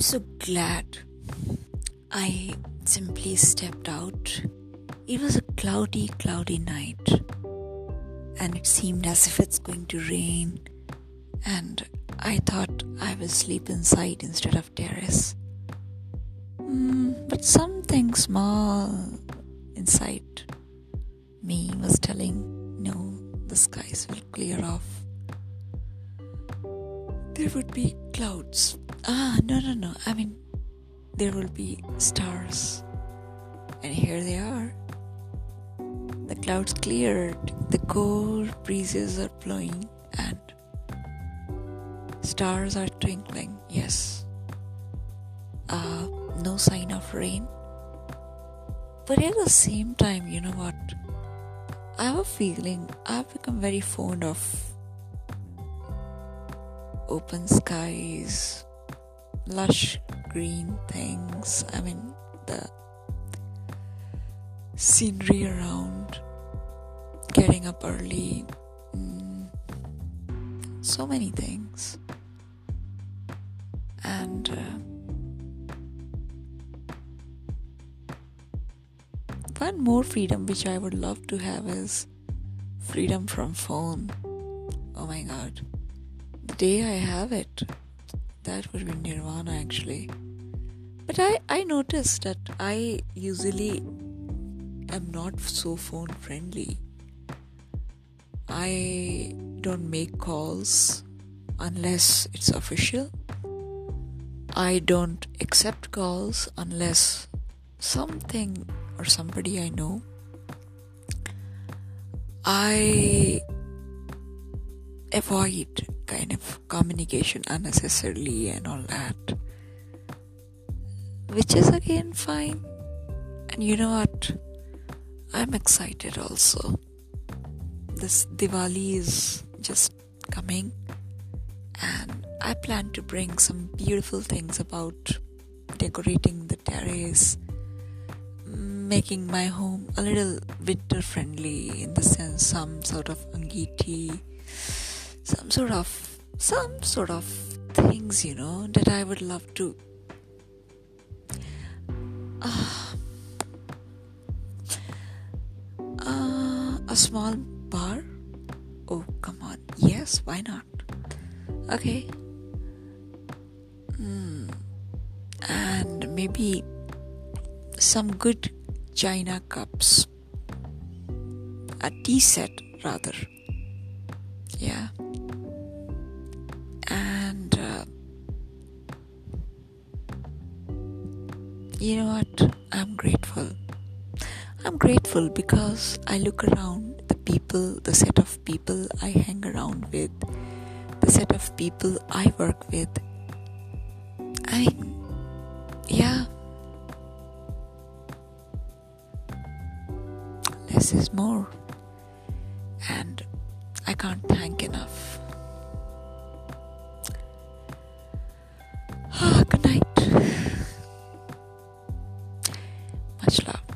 I'm so glad I simply stepped out. It was a cloudy, cloudy night, and it seemed as if it's going to rain. And I thought I will sleep inside instead of terrace. Mm, but something small inside me was telling, no, the skies will clear off. There would be clouds. Ah, no, no, no. I mean, there will be stars. And here they are. The clouds cleared, the cold breezes are blowing, and stars are twinkling. Yes. Uh, no sign of rain. But at the same time, you know what? I have a feeling I've become very fond of open skies, lush green things. I mean, the scenery around, getting up early, mm, so many things. And uh, one more freedom which I would love to have is freedom from phone. Oh my god. Day I have it, that would be nirvana actually. But I, I noticed that I usually am not so phone friendly. I don't make calls unless it's official. I don't accept calls unless something or somebody I know, I avoid kind of communication unnecessarily and all that, which is again fine. And you know what? I'm excited also. This Diwali is just coming, and I plan to bring some beautiful things about decorating the terrace making my home a little winter friendly in the sense some sort of angiti some sort of some sort of things you know that i would love to uh, uh, a small bar oh come on yes why not okay mm. and maybe some good china cups. A tea set, rather. Yeah. You know what? I'm grateful. I'm grateful because I look around the people, the set of people I hang around with, the set of people I work with. I yeah, less is more. And I can't thank enough bachelor.